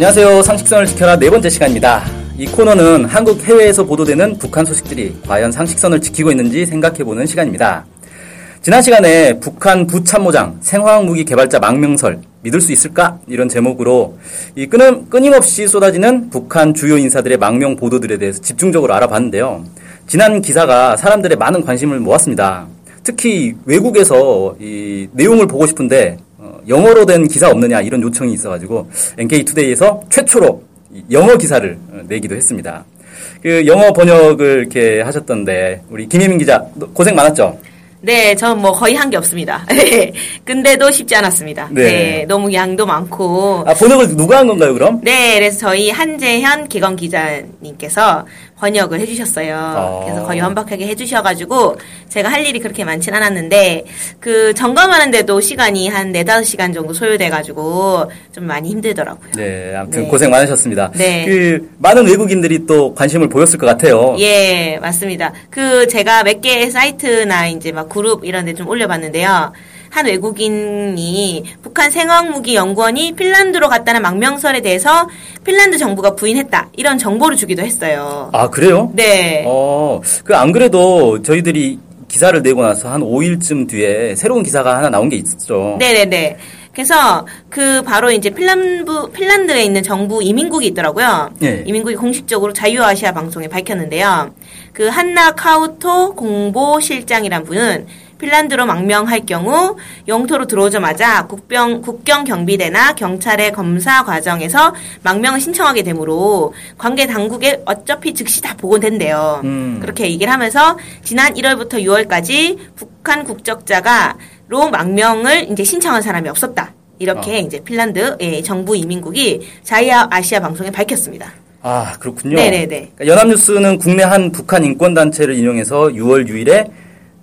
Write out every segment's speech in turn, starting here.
안녕하세요. 상식선을 지켜라 네 번째 시간입니다. 이 코너는 한국 해외에서 보도되는 북한 소식들이 과연 상식선을 지키고 있는지 생각해보는 시간입니다. 지난 시간에 북한 부참모장 생화학 무기 개발자 망명설 믿을 수 있을까? 이런 제목으로 이 끊임, 끊임없이 쏟아지는 북한 주요 인사들의 망명 보도들에 대해서 집중적으로 알아봤는데요. 지난 기사가 사람들의 많은 관심을 모았습니다. 특히 외국에서 이 내용을 보고 싶은데 어, 영어로 된 기사 없느냐 이런 요청이 있어가지고 NK투데이에서 최초로 영어 기사를 어, 내기도 했습니다. 그 영어 번역을 이렇게 하셨던데 우리 김혜민 기자 고생 많았죠? 네, 전 뭐 거의 한 게 없습니다. 근데도 쉽지 않았습니다. 네. 네. 너무 양도 많고. 아 번역을 누가 한 건가요 그럼? 네, 그래서 저희 한재현 기관 기자님께서 번역을 해주셨어요. 아. 그래서 거의 완벽하게 해주셔가지고 제가 할 일이 그렇게 많진 않았는데 그 점검하는데도 시간이 한 네다섯 시간 정도 소요돼가지고 좀 많이 힘들더라고요. 네, 아무튼 네. 고생 많으셨습니다. 네. 그 많은 외국인들이 또 관심을 보였을 것 같아요. 예, 맞습니다. 그 제가 몇 개의 사이트나 이제 막 그룹 이런 데 좀 올려봤는데요. 한 외국인이 북한 생화학무기 연구원이 핀란드로 갔다는 망명설에 대해서 핀란드 정부가 부인했다. 이런 정보를 주기도 했어요. 아 그래요? 네. 어, 그 안 그래도 저희들이 기사를 내고 나서 한 5일쯤 뒤에 새로운 기사가 하나 나온 게 있었죠. 네네네. 그래서 그 바로 이제 핀란드 핀란드에 있는 정부 이민국이 있더라고요. 예. 이민국이 공식적으로 자유아시아 방송에 밝혔는데요. 그 한나 카우토 공보실장이란 분은 핀란드로 망명할 경우 영토로 들어오자마자 국병, 국경 경비대나 경찰의 검사 과정에서 망명을 신청하게 되므로 관계 당국에 어차피 즉시 다 보고된대요. 음. 그렇게 얘기를 하면서 지난 1월부터 6월까지 북한 국적자가 로 망명을 이제 신청한 사람이 없었다. 이렇게 어. 이제 핀란드 예, 정부 이민국이 자유아시아 방송에 밝혔습니다. 아 그렇군요. 네네네. 그러니까 연합뉴스는 국내 한 북한 인권 단체를 인용해서 6월 6일에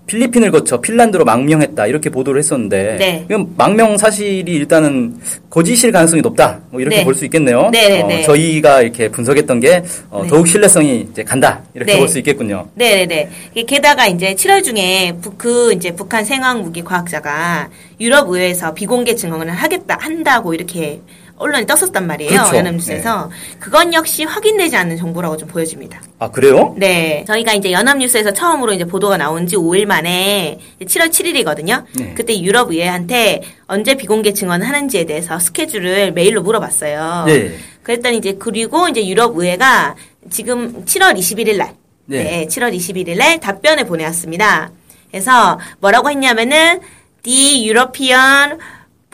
필리핀을 거쳐 핀란드로 망명했다 이렇게 보도를 했었는데 네. 그럼 망명 사실이 일단은 거짓일 가능성이 높다 뭐 이렇게 네. 볼수 있겠네요. 네네네. 어, 저희가 이렇게 분석했던 게 어, 네. 더욱 신뢰성이 이제 간다 이렇게 네. 볼수 있겠군요. 네 네네. 이게 게다가 이제 7월 중에 북, 그 이제 북한 생화학 무기 과학자가 유럽 의회에서 비공개 증언을 하겠다 한다고 이렇게 언론에 떴었단 말이에요. 그렇죠. 연합뉴스에서 그건 역시 확인되지 않는 정보라고 좀 보여집니다. 아 그래요? 네. 저희가 이제 연합뉴스에서 처음으로 이제 보도가 나온 지 5일 만에 7월 7일이거든요. 네. 그때 유럽 의회한테 언제 비공개 증언을 하는지에 대해서 스케줄을 메일로 물어봤어요. 네. 그랬더니 이제 그리고 이제 유럽 의회가 지금 7월 21일 날 네. 네. 7월 21일 날 답변을 보내왔습니다. 그래서 뭐라고 했냐면은 The European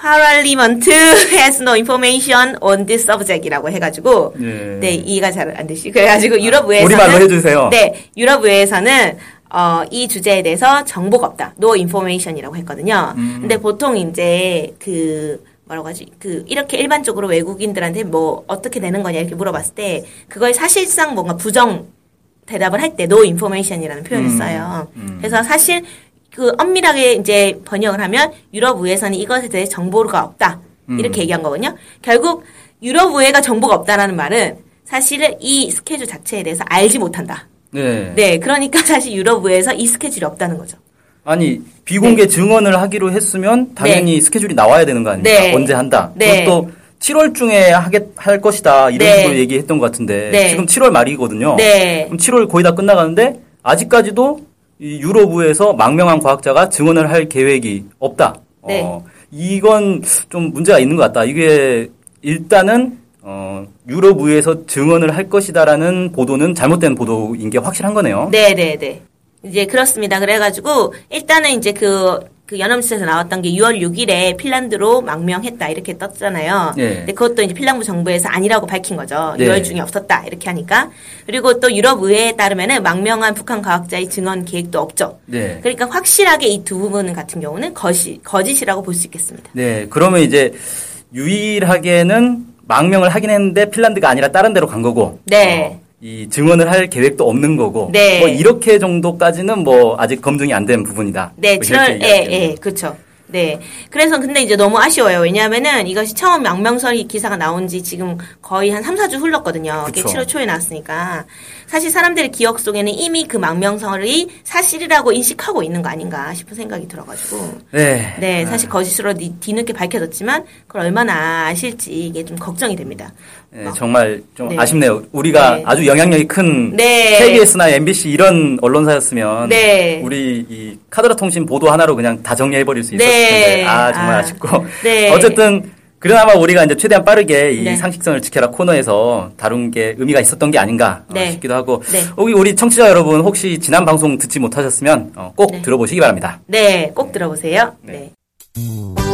Parliament has no information on this subject이라고 해가지고 네. 네, 이해가 잘 안 되시. 그래가지고 유럽의회에서는 우리말로 해주세요. 네, 유럽의회에서는 어, 이 주제에 대해서 정보가 없다. no information이라고 했거든요. 음. 근데 보통 이제 그 뭐라고 하지? 그 이렇게 일반적으로 외국인들한테 뭐 어떻게 되는 거냐 이렇게 물어봤을 때 그걸 사실상 뭔가 부정 대답을 할 때 no information이라는 표현을 음. 써요. 그래서 사실 그 엄밀하게 이제 번역을 하면 유럽의회에서는 이것에 대해 정보가 없다. 음. 이렇게 얘기한 거거든요. 결국 유럽의회가 정보가 없다라는 말은 사실은 이 스케줄 자체에 대해서 알지 못한다. 네. 네, 그러니까 사실 유럽의회에서 이 스케줄이 없다는 거죠. 아니 비공개 증언을 하기로 했으면 당연히 스케줄이 나와야 되는 거 아닙니까? 네. 언제 한다. 네. 그것도 7월 중에 하겠 할 것이다 이런 네. 식으로 얘기했던 것 같은데 네. 지금 7월 말이거든요. 네. 그럼 7월 거의 다 끝나가는데 아직까지도 이 유로부에서 망명한 과학자가 증언을 할 계획이 없다. 네. 어, 이건 좀 문제가 있는 것 같다. 이게 일단은 어, 유로부에서 증언을 할 것이다라는 보도는 잘못된 보도인 게 확실한 거네요. 네, 네, 네. 이제 그렇습니다. 그래가지고 일단은 이제 그, 그 연합뉴스에서 나왔던 게 6월 6일에 핀란드로 망명했다 이렇게 떴잖아요. 네. 근데 그것도 이제 핀란드 정부에서 아니라고 밝힌 거죠. 네. 6월 중에 없었다 이렇게 하니까. 그리고 또 유럽 의회에 따르면은 망명한 북한 과학자의 증언 계획도 없죠. 네. 그러니까 확실하게 이 두 부분 같은 경우는 거짓, 거짓이라고 볼 수 있겠습니다. 네, 그러면 이제 유일하게는 망명을 하긴 했는데 핀란드가 아니라 다른 데로 간 거고. 네. 어, 이 증언을 할 계획도 없는 거고. 네. 뭐 이렇게 정도까지는 뭐 아직 검증이 안 된 부분이다. 네, 뭐 7월, 이렇게 예. 예, 그렇죠. 네. 그래서 근데 이제 너무 아쉬워요. 왜냐하면은 이것이 처음 망명설 기사가 나온 지 지금 거의 한 3, 4주 흘렀거든요. 그쵸. 7월 초에 나왔으니까. 사실 사람들의 기억 속에는 이미 그 망명설이 사실이라고 인식하고 있는 거 아닌가 싶은 생각이 들어가지고. 네. 네, 사실 거짓으로 뒤- 뒤늦게 밝혀졌지만 그걸 얼마나 아실지 이게 좀 걱정이 됩니다. 네, 정말 좀 네. 아쉽네요. 우리가 네. 아주 영향력이 큰 네. KBS나 MBC 이런 언론사였으면 네. 우리 이 카드라 통신 보도 하나로 그냥 다 정리해버릴 수 있었을 네. 텐데 아 정말 아. 아. 쉽고 네. 어쨌든 그나마 우리가 이제 최대한 빠르게 이 네. 상식선을 지켜라 코너에서 다룬 게 의미가 있었던 게 아닌가 어, 네. 싶기도 하고 네. 우리 우리 청취자 여러분 혹시 지난 방송 듣지 못하셨으면 어, 꼭 네. 들어보시기 바랍니다. 네, 꼭 들어보세요. 네. 네.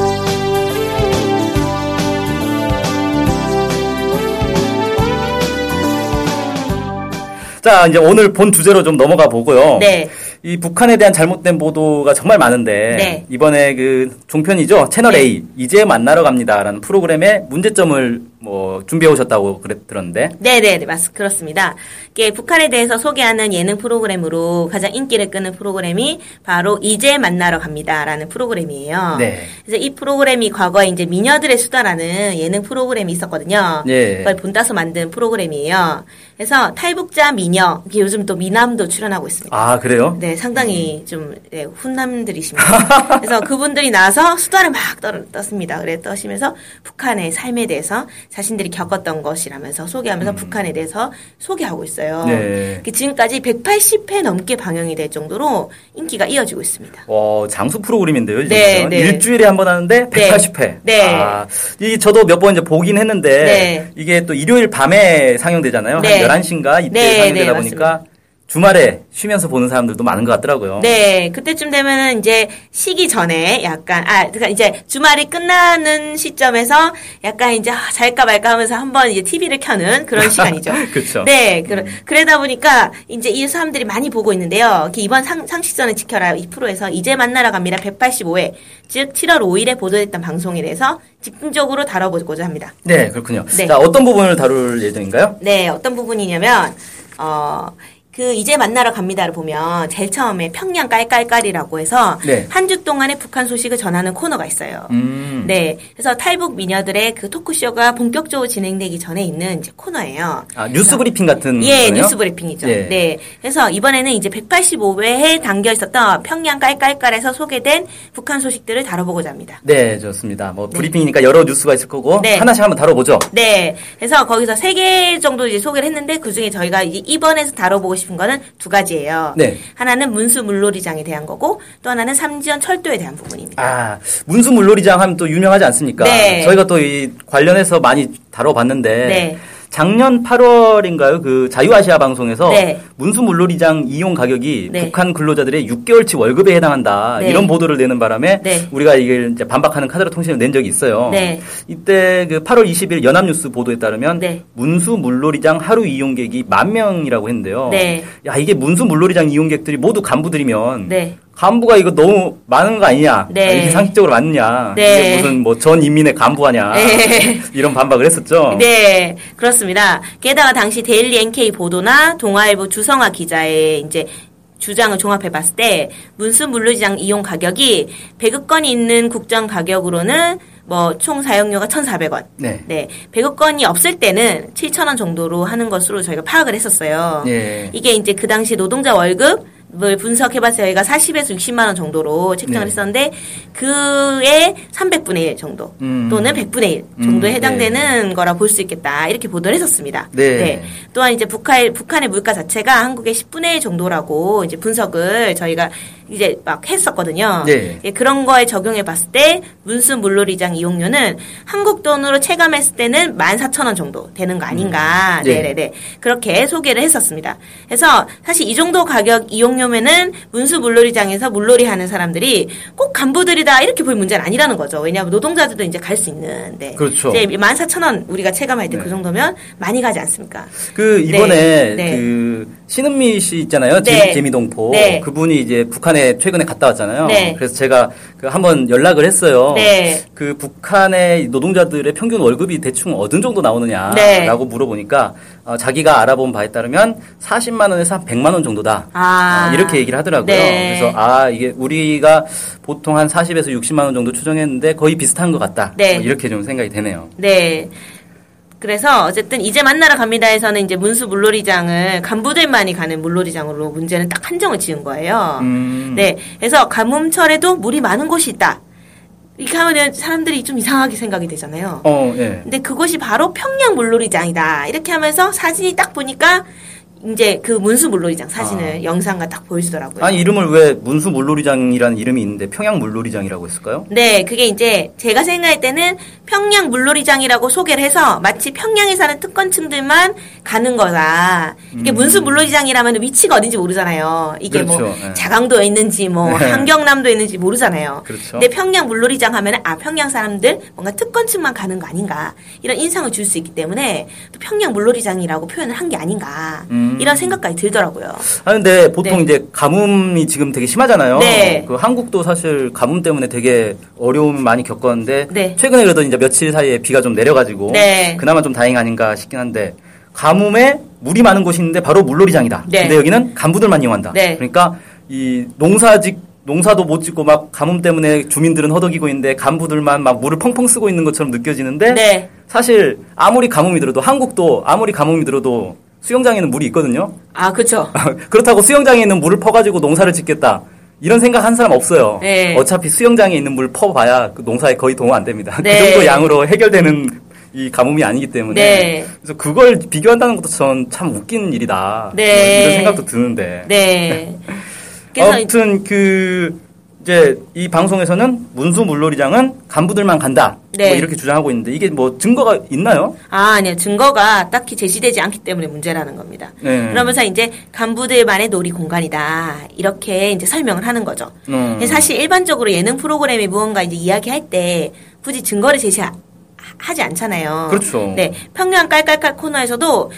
자 이제 오늘 본 주제로 좀 넘어가 보고요. 네. 이 북한에 대한 잘못된 보도가 정말 많은데 네. 이번에 그 종편이죠 채널 네. A 이제 만나러 갑니다라는 프로그램의 문제점을 뭐 준비해 오셨다고 그랬 들었는데 네네, 네, 맞습니다. 그렇습니다. 이게 북한에 대해서 소개하는 예능 프로그램으로 가장 인기를 끄는 프로그램이 바로 이제 만나러 갑니다라는 프로그램이에요. 네. 그래서 이 프로그램이 과거에 이제 미녀들의 수다라는 예능 프로그램이 있었거든요. 예. 그걸 본따서 만든 프로그램이에요. 그래서 탈북자 미녀, 이게 요즘 또 미남도 출연하고 있습니다. 아 그래요? 네, 상당히 좀 네, 훈남들이십니다. 그래서 그분들이 나와서 수다를 막 떨, 떴습니다. 그래 떠시면서 북한의 삶에 대해서 자신들이 겪었던 것이라면서 소개하면서 북한에 대해서 소개하고 있어요. 음. 네. 그 지금까지 180회 넘게 방영이 될 정도로 인기가 이어지고 있습니다. 어, 장수 프로그램인데요. 네? 네. 일주일에 한 번 하는데 180회. 네. 아, 이 저도 몇 번 이제 보긴 했는데 네. 이게 또 일요일 밤에 상영되잖아요. 네. 한 11시인가 이때 네, 상영되다 네, 보니까 주말에 쉬면서 보는 사람들도 많은 것 같더라고요. 네, 그때쯤 되면은 이제 쉬기 전에 약간 아 그러니까 이제 주말이 끝나는 시점에서 약간 이제 아, 잘까 말까 하면서 한번 이제 TV를 켜는 그런 시간이죠. 그쵸. 네, 그러, 그러다 보니까 이제 이 사람들이 많이 보고 있는데요. 이렇게 이번 상, 상식선을 지켜라 이 프로에서 이제 만나러 갑니다 185회 즉 7월 5일에 보도됐던 방송에 대해서 집중적으로 다뤄보고자 합니다. 네, 그렇군요. 네. 자, 어떤 부분을 다룰 예정인가요? 네, 어떤 부분이냐면, 어, 그 이제 만나러 갑니다를 보면 제일 처음에 평양 깔깔깔이라고 해서 네. 한주 동안의 북한 소식을 전하는 코너가 있어요. 음. 네, 그래서 탈북 미녀들의 그 토크쇼가 본격적으로 진행되기 전에 있는 이제 코너예요. 아, 뉴스 브리핑 같은 예? 뉴스 브리핑이죠. 예. 네. 그래서 이번에는 이제 185회에 담겨 있었던 평양 깔깔깔에서 소개된 북한 소식들을 다뤄보고자 합니다. 네, 좋습니다. 뭐 브리핑이니까 여러 뉴스가 있을 거고 네. 하나씩 한번 다뤄보죠. 네. 그래서 거기서 세 개 정도 이제 소개를 했는데 그 중에 저희가 이제 이번에서 다뤄보고 싶은 거는 두 가지예요. 네. 하나는 문수 물놀이장에 대한 거고 또 하나는 삼지연 철도에 대한 부분입니다. 아, 문수 물놀이장 하면 또 유명하지 않습니까? 네. 저희가 또 이 관련해서 많이 다뤄봤는데 네. 작년 8월인가요? 그 자유아시아 방송에서 네. 문수 물놀이장 이용 가격이 네. 북한 근로자들의 6개월치 월급에 해당한다 네. 이런 보도를 내는 바람에 네. 우리가 이걸 이제 반박하는 카드라 통신을 낸 적이 있어요. 네. 이때 그 8월 20일 연합뉴스 보도에 따르면 네. 문수 물놀이장 하루 이용객이 만 명이라고 했는데요. 네. 야 이게 문수 물놀이장 이용객들이 모두 간부들이면 네. 간부가 이거 너무 많은 거 아니냐? 네. 이게 상식적으로 맞느냐? 네. 이게 무슨 뭐 전 인민의 간부하냐? 네. 이런 반박을 했었죠. 네, 그렇습니다. 게다가 당시 데일리 NK 보도나 동아일보 주성아 기자의 이제 주장을 종합해 봤을 때 문수 물류장 이용 가격이 배급권이 있는 국정 가격으로는 뭐 총 사용료가 1,400원. 네. 네. 배급권이 없을 때는 7,000원 정도로 하는 것으로 저희가 파악을 했었어요. 예. 이게 이제 그 당시 노동자 월급 을 분석해봤을 때 저희가 40에서 60만 원 정도로 책정을 네. 했었는데 그의 300분의 1 정도 음. 또는 100분의 1 정도에 음, 해당되는 거라 볼 수 있겠다 이렇게 보도를 했었습니다. 네. 또한 이제 북한 북한의 물가 자체가 한국의 10분의 1 정도라고 이제 분석을 저희가 이제 막 했었거든요. 네. 예, 그런 거에 적용해 봤을 때 문수 물놀이장 이용료는 한국 돈으로 체감했을 때는 14,000원 정도 되는 거 아닌가. 음. 네. 네네네. 그렇게 소개를 했었습니다. 그래서 사실 이 정도 가격 이용료면은 문수 물놀이장에서 물놀이 하는 사람들이 꼭 간부들이다 이렇게 볼 문제는 아니라는 거죠. 왜냐하면 노동자들도 이제 갈 수 있는. 네. 그렇죠. 이제 14,000원 우리가 체감할 때그 네. 정도면 많이 가지 않습니까? 그 이번에 네. 그 신은미 씨 있잖아요. 네. 재- 재미동포 네. 그분이 이제 북한에 북한에 최근에 갔다 왔잖아요. 네. 그래서 제가 그 한번 연락을 했어요. 네. 그 북한의 노동자들의 평균 월급이 대충 어느 정도 나오느냐라고 네. 물어보니까 어, 자기가 알아본 바에 따르면 40만 원에서 한 100만 원 정도다. 아. 어, 이렇게 얘기를 하더라고요. 네. 그래서 아 이게 우리가 보통 한 40에서 60만 원 정도 추정했는데 거의 비슷한 것 같다. 네. 어, 이렇게 좀 생각이 되네요. 네. 그래서 어쨌든 이제 만나러 갑니다에서는 이제 문수 물놀이장을 간부들만이 가는 물놀이장으로 문제는 딱 한정을 지은 거예요. 음. 네. 그래서 가뭄철에도 물이 많은 곳이 있다. 이렇게 하면은 사람들이 좀 이상하게 생각이 되잖아요. 어, 예. 근데 그것이 바로 평양 물놀이장이다. 이렇게 하면서 사진이 딱 보니까 이제 그 문수 물놀이장 사진을 영상과 딱 보여주더라고요. 아. 아니 이름을 왜 문수 물놀이장이라는 이름이 있는데 평양 물놀이장이라고 했을까요? 네, 그게 이제 제가 생각할 때는 평양 물놀이장이라고 소개를 해서 마치 평양에 사는 특권층들만 가는 거다. 이게 문수 물놀이장이라면 위치가 어딘지 모르잖아요. 이게 뭐 음. 그렇죠, 네. 자강도에 있는지 뭐 네. 한경남도에 있는지 모르잖아요. 그렇죠. 근데 평양 물놀이장 하면은 아 평양 사람들 뭔가 특권층만 가는 거 아닌가 이런 인상을 줄 수 있기 때문에 또 평양 물놀이장이라고 표현을 한 게 아닌가 음. 이런 생각까지 들더라고요. 아 근데 보통 네. 이제 가뭄이 지금 되게 심하잖아요. 네. 그 한국도 사실 가뭄 때문에 되게 어려움 많이 겪었는데 네. 최근에 그래도 이제 며칠 사이에 비가 좀 내려가지고 네. 그나마 좀 다행 아닌가 싶긴 한데 가뭄에 물이 많은 곳이 있는데 바로 물놀이장이다. 네. 근데 여기는 간부들만 이용한다. 네. 그러니까 이 농사직 농사도 못 짓고 막 가뭄 때문에 주민들은 허덕이고 있는데 간부들만 막 물을 펑펑 쓰고 있는 것처럼 느껴지는데 네. 사실 아무리 가뭄이 들어도 한국도 아무리 가뭄이 들어도 수영장에는 물이 있거든요. 아 그렇죠. 그렇다고 수영장에 있는 물을 퍼가지고 농사를 짓겠다. 이런 생각 한 사람 없어요. 네. 어차피 수영장에 있는 물 퍼봐야 그 농사에 거의 도움 안 됩니다. 네. 그 정도 양으로 해결되는 이 가뭄이 아니기 때문에. 네. 그래서 그걸 비교한다는 것도 전 참 웃긴 일이다. 네. 뭐 이런 생각도 드는데. 네. 아무튼 그 이제 이 방송에서는 문수 물놀이장은 간부들만 간다. 네. 뭐 이렇게 주장하고 있는데 이게 뭐 증거가 있나요? 아, 아니요. 증거가 딱히 제시되지 않기 때문에 문제라는 겁니다. 네. 그러면서 이제 간부들만의 놀이 공간이다. 이렇게 이제 설명을 하는 거죠. 음. 사실 일반적으로 예능 프로그램이 무언가 이제 이야기할 때 굳이 증거를 제시하지 않잖아요. 그렇죠. 네. 평양 깔깔깔 코너에서도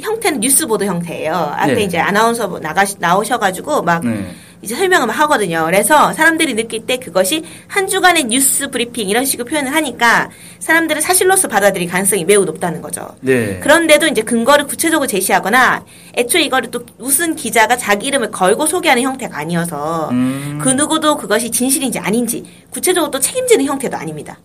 형태는 뉴스 보도 형태예요. 앞에 네. 이제 아나운서 나가 나오셔 가지고 막 네. 이제 설명을 막 하거든요. 그래서 사람들이 느낄 때 그것이 한 주간의 뉴스 브리핑 이런 식으로 표현을 하니까 사람들은 사실로서 받아들일 가능성이 매우 높다는 거죠. 네. 그런데도 이제 근거를 구체적으로 제시하거나 애초에 이거를 또 무슨 기자가 자기 이름을 걸고 소개하는 형태가 아니어서 음. 그 누구도 그것이 진실인지 아닌지 구체적으로 또 책임지는 형태도 아닙니다.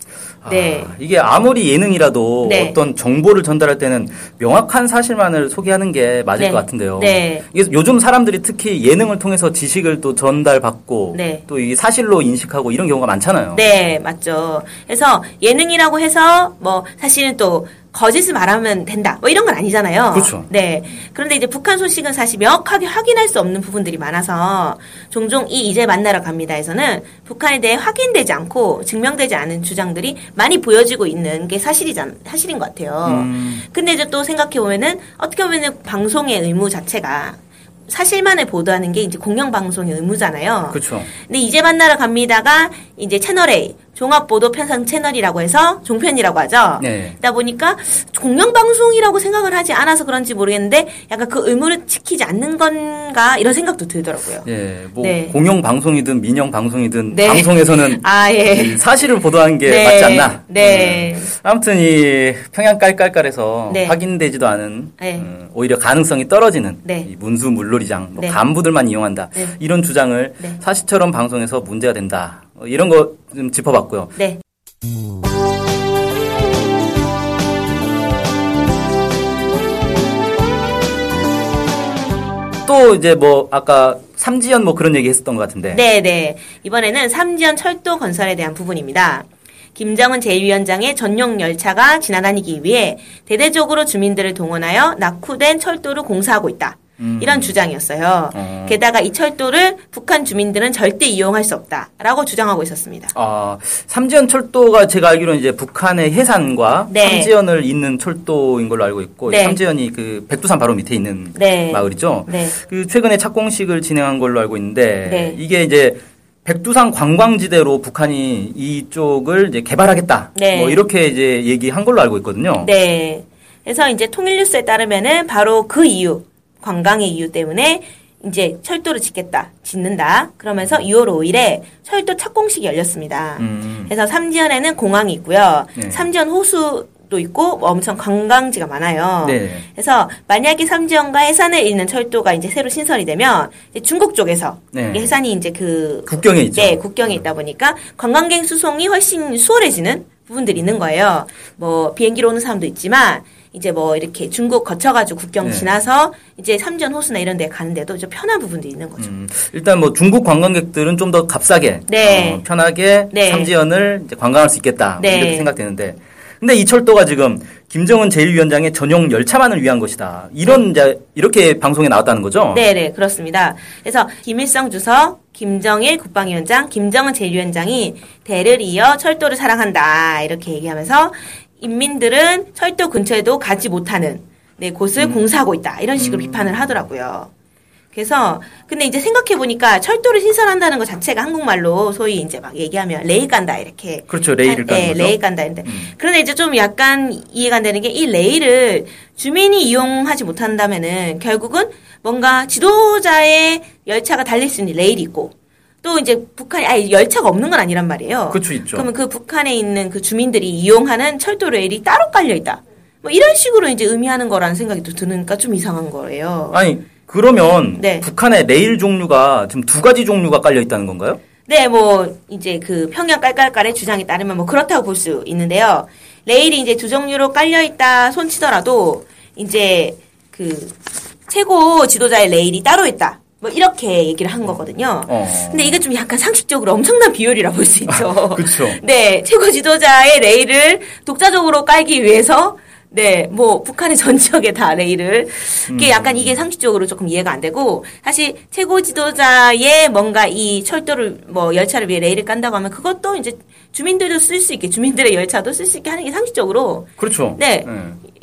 네. 아, 이게 아무리 예능이라도 네. 어떤 정보를 전달할 때는 명확한 사실만을 소개하는 게 맞을 네. 것 같은데요. 네. 이게 요즘 사람들이 특히 예능을 통해서 지식을 또 전달받고 네. 또 이게 사실로 인식하고 이런 경우가 많잖아요. 네, 맞죠. 그래서 예능이라고 해서 뭐 사실은 또 거짓을 말하면 된다. 뭐 이런 건 아니잖아요. 그렇죠. 네. 그런데 이제 북한 소식은 사실 명확하게 확인할 수 없는 부분들이 많아서 종종 이 이제 만나러 갑니다에서는 북한에 대해 확인되지 않고 증명되지 않은 주장들이 많이 보여지고 있는 게 사실이잖 사실인 것 같아요. 음. 근데 이제 또 생각해 보면은 어떻게 보면은 방송의 의무 자체가 사실만을 보도하는 게 이제 공영 방송의 의무잖아요. 그렇죠. 근데 이제 만나러 갑니다가 이제 채널 A 종합보도 편성 채널이라고 해서 종편이라고 하죠. 네. 그러다 보니까 공영방송이라고 생각을 하지 않아서 그런지 모르겠는데 약간 그 의무를 지키지 않는 건가 이런 생각도 들더라고요. 예, 뭐 네. 공영 방송이든 민영 방송이든 네. 방송에서는 아 예. 이 사실을 보도하는 게 네. 맞지 않나. 네. 음. 아무튼 이 평양 깔깔깔에서 네. 확인되지도 않은 네. 음, 오히려 가능성이 떨어지는 네. 이 문수 물놀이장 뭐 네. 간부들만 이용한다 네. 이런 주장을 네. 사실처럼 방송에서 문제가 된다 어, 이런 거 좀 짚어봤고요. 네. 또 이제 뭐 아까 삼지연 뭐 그런 얘기 했었던 것 같은데. 네, 네. 이번에는 삼지연 철도 건설에 대한 부분입니다. 김정은 제1위원장의 전용 열차가 지나다니기 위해 대대적으로 주민들을 동원하여 낙후된 철도를 공사하고 있다. 이런 주장이었어요. 어. 게다가 이 철도를 북한 주민들은 절대 이용할 수 없다라고 주장하고 있었습니다. 아, 삼지연 철도가 제가 알기로는 이제 북한의 해산과 네. 삼지연을 잇는 철도인 걸로 알고 있고 네. 삼지연이 그 백두산 바로 밑에 있는 네. 마을이죠. 네. 그 최근에 착공식을 진행한 걸로 알고 있는데 네. 이게 이제 백두산 관광지대로 북한이 이쪽을 이제 개발하겠다. 네. 뭐 이렇게 이제 얘기한 걸로 알고 있거든요. 네. 그래서 이제 통일뉴스에 따르면은 바로 그 이유, 관광의 이유 때문에 이제 철도를 짓겠다, 짓는다. 그러면서 2월 5일에 철도 착공식이 열렸습니다. 음. 그래서 삼지연에는 공항이 있고요. 네. 삼지연 호수 도 있고 뭐 엄청 관광지가 많아요. 네. 그래서 만약에 삼지연과 해산을 잇는 철도가 이제 새로 신설이 되면 중국 쪽에서 네. 해산이 이제 그 국경에 있죠. 네, 국경에 있다 보니까 관광객 수송이 훨씬 수월해지는 부분들이 있는 거예요. 뭐 비행기로 오는 사람도 있지만 이제 뭐 이렇게 중국 거쳐가지고 국경 네. 지나서 이제 삼전 호수나 이런 데 가는데도 좀 편한 부분도 있는 거죠. 음, 일단 뭐 중국 관광객들은 좀 더 값싸게 네. 어, 편하게 네. 삼지연을 이제 관광할 수 있겠다 뭐 네. 이렇게 생각되는데 근데 이 철도가 지금 김정은 제1위원장의 전용 열차만을 위한 것이다 이런 이제 이렇게 방송에 나왔다는 거죠? 네, 네, 그렇습니다. 그래서 김일성 주석, 김정일 국방위원장, 김정은 제1위원장이 대를 이어 철도를 사랑한다 이렇게 얘기하면서 인민들은 철도 근처에도 가지 못하는 네, 곳을 공사하고 있다 이런 식으로 비판을 하더라고요. 그래서 근데 이제 생각해 보니까 철도를 신설한다는 것 자체가 한국말로 소위 이제 막 얘기하면 레일 깐다 이렇게 그렇죠. 레일을 까는 네, 거죠. 레일 깐다 했는데 그런데 이제 좀 약간 이해가 안 되는 게 이 레일을 주민이 이용하지 못한다면은 결국은 뭔가 지도자의 열차가 달릴 수 있는 레일이 있고 또 이제 북한에 아예 열차가 없는 건 아니란 말이에요. 그렇죠, 있죠. 그러면 그 북한에 있는 그 주민들이 이용하는 철도 레일이 따로 깔려 있다. 뭐 이런 식으로 이제 의미하는 거라는 생각이 또 드니까 좀 이상한 거예요. 아니 그러면 네. 북한의 레일 종류가 지금 두 가지 종류가 깔려 있다는 건가요? 네, 뭐 이제 그 평양 깔깔깔의 주장에 따르면 뭐 그렇다고 볼 수 있는데요. 레일이 이제 두 종류로 깔려 있다 손치더라도 이제 그 최고 지도자의 레일이 따로 있다. 뭐 이렇게 얘기를 한 거거든요. 어. 근데 이게 좀 약간 상식적으로 엄청난 비율이라 볼 수 있죠. 그쵸. 네, 최고 지도자의 레일을 독자적으로 깔기 위해서 네, 뭐 북한의 전 지역에 다 레일을 이게 약간 이게 상식적으로 조금 이해가 안 되고 사실 최고 지도자의 뭔가 이 철도를 뭐 열차를 위해 레일을 깐다고 하면 그것도 이제 주민들도 쓸 수 있게 주민들의 열차도 쓸 수 있게 하는 게 상식적으로 그렇죠. 네.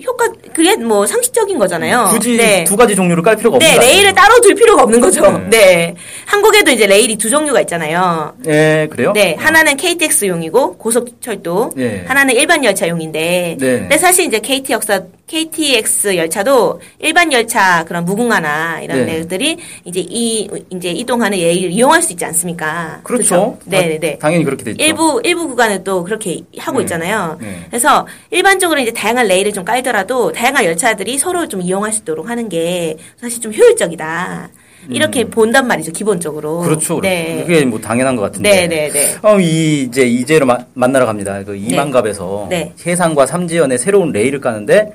효과 그게 뭐 상식적인 거잖아요. 굳이 네. 두 가지 종류를 깔 필요가 없는 네, 거 아니에요? 레일을 따로 둘 필요가 없는 거죠. 네. 네. 한국에도 이제 레일이 두 종류가 있잖아요. 예, 그래요? 네, 어. 하나는 KTX용이고 고속철도, 네. 하나는 일반 열차용인데, 네. 근데 사실 이제 KT 역사 KTX 열차도 일반 열차 그런 무궁화나 이런 네. 데들이 이제 이 이제 이동하는 레일을 이용할 수 있지 않습니까? 그렇죠. 네, 다- 네, 네. 당연히 그렇게 돼 있죠. 일부 일부 구간은 또 그렇게 하고 네. 있잖아요. 네. 그래서 일반적으로 이제 다양한 레일을 좀 깔더라도 다양한 열차들이 서로 좀 이용할 수 있도록 하는 게 사실 좀 효율적이다. 이렇게 본단 말이죠, 기본적으로. 음. 그렇죠. 그렇죠. 네. 그게 뭐 당연한 것 같은데. 네, 네, 네. 어, 이 이제 이제로 마- 만나러 갑니다. 그 이만갑에서 네. 해상과 삼지연의 새로운 레일을 까는데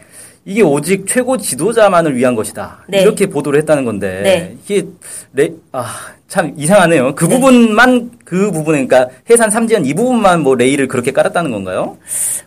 이게 오직 최고 지도자만을 위한 것이다. 네. 이렇게 보도를 했다는 건데 네. 이게 레, 아, 참 이상하네요. 그 부분만 그 부분에 그러니까 해산 삼지연 이 부분만 뭐 레일을 그렇게 깔았다는 건가요?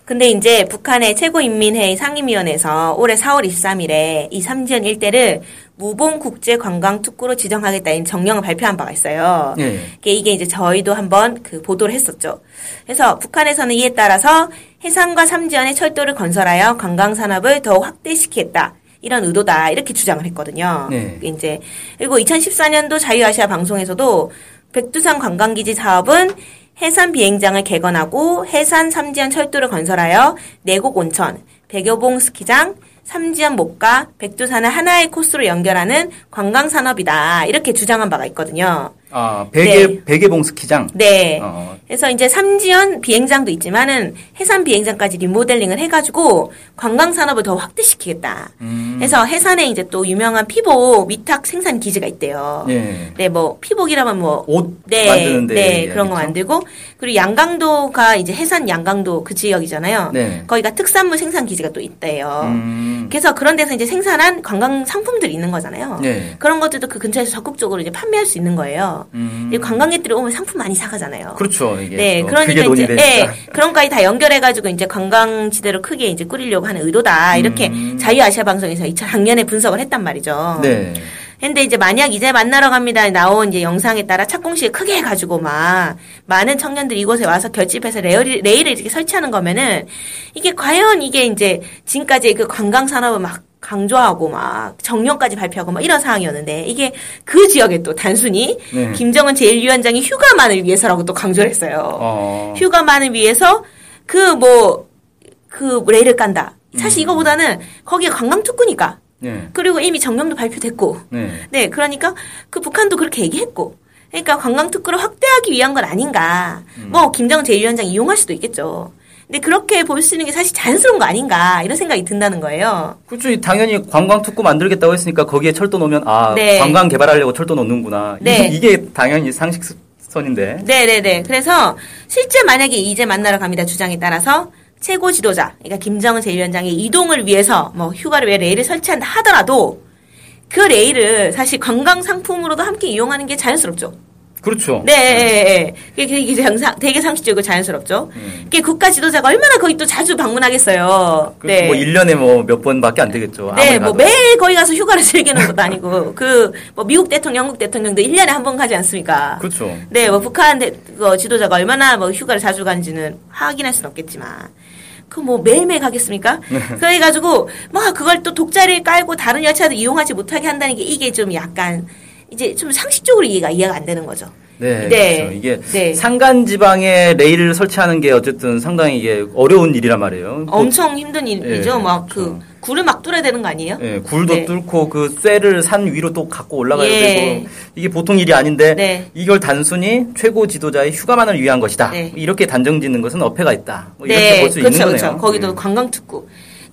근데 이제 북한의 최고인민회의 상임위원회에서 올해 4월 23일에 이 삼지연 일대를 무봉국제관광특구로 지정하겠다는 정령을 발표한 바가 있어요. 예. 이게- 이게 이제 저희도 한번 그 보도를 했었죠. 그래서 북한에서는 이에 따라서 해상과 삼지연의 철도를 건설하여 관광산업을 더욱 확대시키겠다. 이런 의도다. 이렇게 주장을 했거든요. 네. 이제 그리고 2014년도 자유아시아 방송에서도 백두산 관광기지 사업은 해산 비행장을 개건하고 해산 삼지연 철도를 건설하여 내곡 온천, 백여봉 스키장, 삼지연 목가, 백두산을 하나의 코스로 연결하는 관광 산업이다. 이렇게 주장한 바가 있거든요. 아, 베개 네. 베개봉 스키장. 네. 어. 그래서 이제 삼지연 비행장도 있지만은 해산 비행장까지 리모델링을 해가지고 관광 산업을 더 확대시키겠다. 음. 그래서 해산에 이제 또 유명한 피복 위탁 생산 기지가 있대요. 예. 네, 뭐 피복이라면 뭐 옷 네, 만드는데 네 얘기하겠죠? 그런 거 만들고 그리고 양강도가 이제 해산 양강도 그 지역이잖아요. 네. 거기가 특산물 생산 기지가 또 있대요. 음. 그래서 그런 데서 이제 생산한 관광 상품들이 있는 거잖아요. 네. 그런 것들도 그 근처에서 적극적으로 이제 판매할 수 있는 거예요. 음. 이제 관광객들이 오면 상품 많이 사가잖아요. 그렇죠. 이게 네, 또 그러니까 이제 되니까. 네, 그런 거까지 다 연결해가지고 이제 관광지대로 크게 이제 꾸리려고 하는 의도다 이렇게 음. 자유아시아 방송에서 이 작년에 분석을 했단 말이죠. 네. 근데 이제 만약 이제 만나러 갑니다 나온 이제 영상에 따라 착공식을 크게 해가지고 막 많은 청년들이 이곳에 와서 결집해서 레일, 레일을 이렇게 설치하는 거면은 이게 과연 이게 이제 지금까지 그 관광 산업을 막 강조하고 막 정년까지 발표하고 막 이런 상황이었는데 이게 그 지역에 또 단순히 네. 김정은 제1위원장이 휴가만을 위해서라고 또 강조를 했어요. 어. 휴가만을 위해서 그 뭐그 레일을 깐다. 사실 이거보다는 거기가 관광 특구니까 네. 그리고 이미 정명도 발표됐고. 네. 네, 그러니까 그 북한도 그렇게 얘기했고. 그러니까 관광 특구를 확대하기 위한 건 아닌가. 음. 뭐 김정은 제1위원장 이용할 수도 있겠죠. 근데 그렇게 볼 수 있는 게 사실 자연스러운 거 아닌가 이런 생각이 든다는 거예요. 그렇죠. 당연히 관광 특구 만들겠다고 했으니까 거기에 철도 놓으면 아 네. 관광 개발하려고 철도 놓는구나. 네. 이게 당연히 상식선인데. 네네네. 그래서 실제 만약에 이제 만나러 갑니다 주장에 따라서 최고 지도자, 그러니까 김정은 제1위원장의 이동을 위해서 뭐 휴가를 위해 레일을 설치한다 하더라도 그 레일을 사실 관광 상품으로도 함께 이용하는 게 자연스럽죠. 그렇죠. 네, 네, 네. 그게 되게, 상상, 되게 상식적이고 자연스럽죠. 그게 국가 지도자가 얼마나 거기 또 자주 방문하겠어요. 그뭐 1년에 뭐 몇 번밖에 안 되겠죠. 네, 뭐 가도. 매일 거기 가서 휴가를 즐기는 것도 아니고, 그, 뭐 미국 대통령, 영국 대통령도 1년에 한 번 가지 않습니까? 그렇죠. 네, 뭐 북한 대, 그 지도자가 얼마나 뭐 휴가를 자주 가는지는 확인할 수는 없겠지만. 그뭐 매일매일 가겠습니까? 네. 그래가지고 뭐 그걸 또 독자리를 깔고 다른 열차도 이용하지 못하게 한다는 게 이게 좀 약간 이제 좀 상식적으로 이해가 이해가 안 되는 거죠. 네, 네. 그렇죠. 이게 네. 산간 지방에 레일을 설치하는 게 어쨌든 상당히 이게 어려운 일이란 말이에요. 엄청 힘든 일이죠. 예, 막그 그렇죠. 굴을 막 뚫어야 되는 거 아니에요? 예, 굴도 네. 뚫고 그 쇠를 산 위로 또 갖고 올라가야 예. 되고 이게 보통 일이 아닌데 네. 이걸 단순히 최고 지도자의 휴가만을 위한 것이다. 네. 이렇게 단정짓는 것은 어폐가 있다. 뭐 이렇게 네, 볼수 그렇죠, 있는 거네요. 그렇죠. 거기도 예. 관광특구.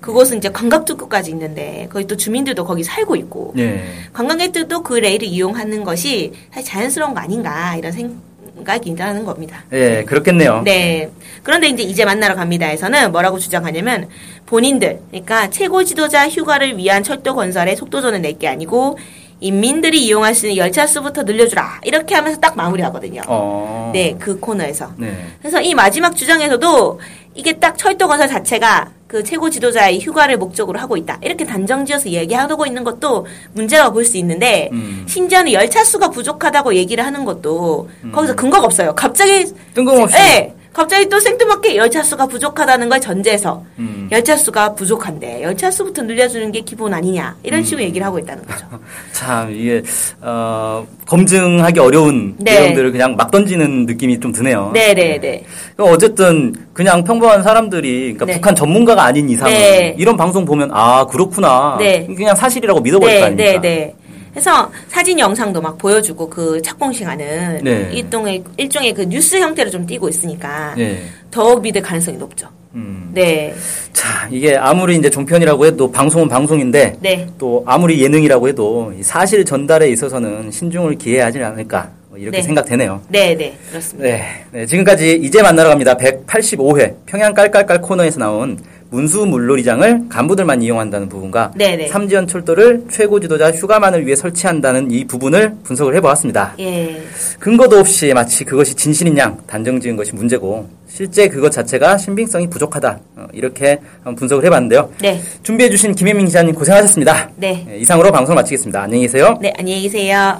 그곳은 이제 관광특구까지 있는데 거기 또 주민들도 거기 살고 있고 예. 관광객들도 그 레일을 이용하는 것이 사실 자연스러운 거 아닌가 이런 생각이 있다는 겁니다. 예, 그렇겠네요. 네. 그런데 이제 이제 만나러 갑니다에서는 뭐라고 주장하냐면 본인들, 그러니까 최고 지도자 휴가를 위한 철도 건설에 속도전을 낼 게 아니고 인민들이 이용할 수 있는 열차 수부터 늘려주라. 이렇게 하면서 딱 마무리하거든요. 어. 네, 그 코너에서. 네. 그래서 이 마지막 주장에서도 이게 딱 철도 건설 자체가 그 최고 지도자의 휴가를 목적으로 하고 있다. 이렇게 단정지어서 얘기하고 있는 것도 문제라고 볼 수 있는데 음. 심지어는 열차 수가 부족하다고 얘기를 하는 것도 거기서 근거가 없어요. 갑자기 뜬금없이. 네, 갑자기 또 생뚱맞게 열차 수가 부족하다는 걸 전제해서 음. 열차 수가 부족한데 열차 수부터 늘려주는 게 기본 아니냐 이런 음. 식으로 얘기를 하고 있다는 거죠. 참 이게 어, 검증하기 어려운 네. 내용들을 그냥 막 던지는 느낌이 좀 드네요. 네네네. 그럼 어쨌든 그냥 평범한 사람들이 그러니까 네. 북한 전문가가 아닌 이상은 네. 이런 방송 보면 아 그렇구나 네. 그냥 사실이라고 믿어버릴 거 네, 아닙니까? 그래서 사진 영상도 막 보여주고 그 착공식하는 네. 일종의 일종의 그 뉴스 형태로 좀 띄고 있으니까 네. 더욱 믿을 가능성이 높죠. 음. 네, 자 이게 아무리 이제 종편이라고 해도 방송은 방송인데 네, 또 아무리 예능이라고 해도 이 사실 전달에 있어서는 신중을 기해야 하지 않을까 뭐 이렇게 네. 생각되네요. 네, 네, 그렇습니다. 네, 네, 지금까지 이제 만나러 갑니다. 185회 평양 깔깔깔 코너에서 나온 문수 물놀이장을 간부들만 이용한다는 부분과 네네. 삼지연 철도를 최고 지도자 휴가만을 위해 설치한다는 이 부분을 분석을 해보았습니다. 예, 근거도 없이 마치 그것이 진실인 양 단정 지은 것이 문제고 실제 그것 자체가 신빙성이 부족하다 어, 이렇게 한번 분석을 해봤는데요. 네, 준비해주신 김혜민 기자님 고생하셨습니다. 네, 네, 이상으로 방송을 마치겠습니다. 안녕히 계세요. 네, 안녕히 계세요.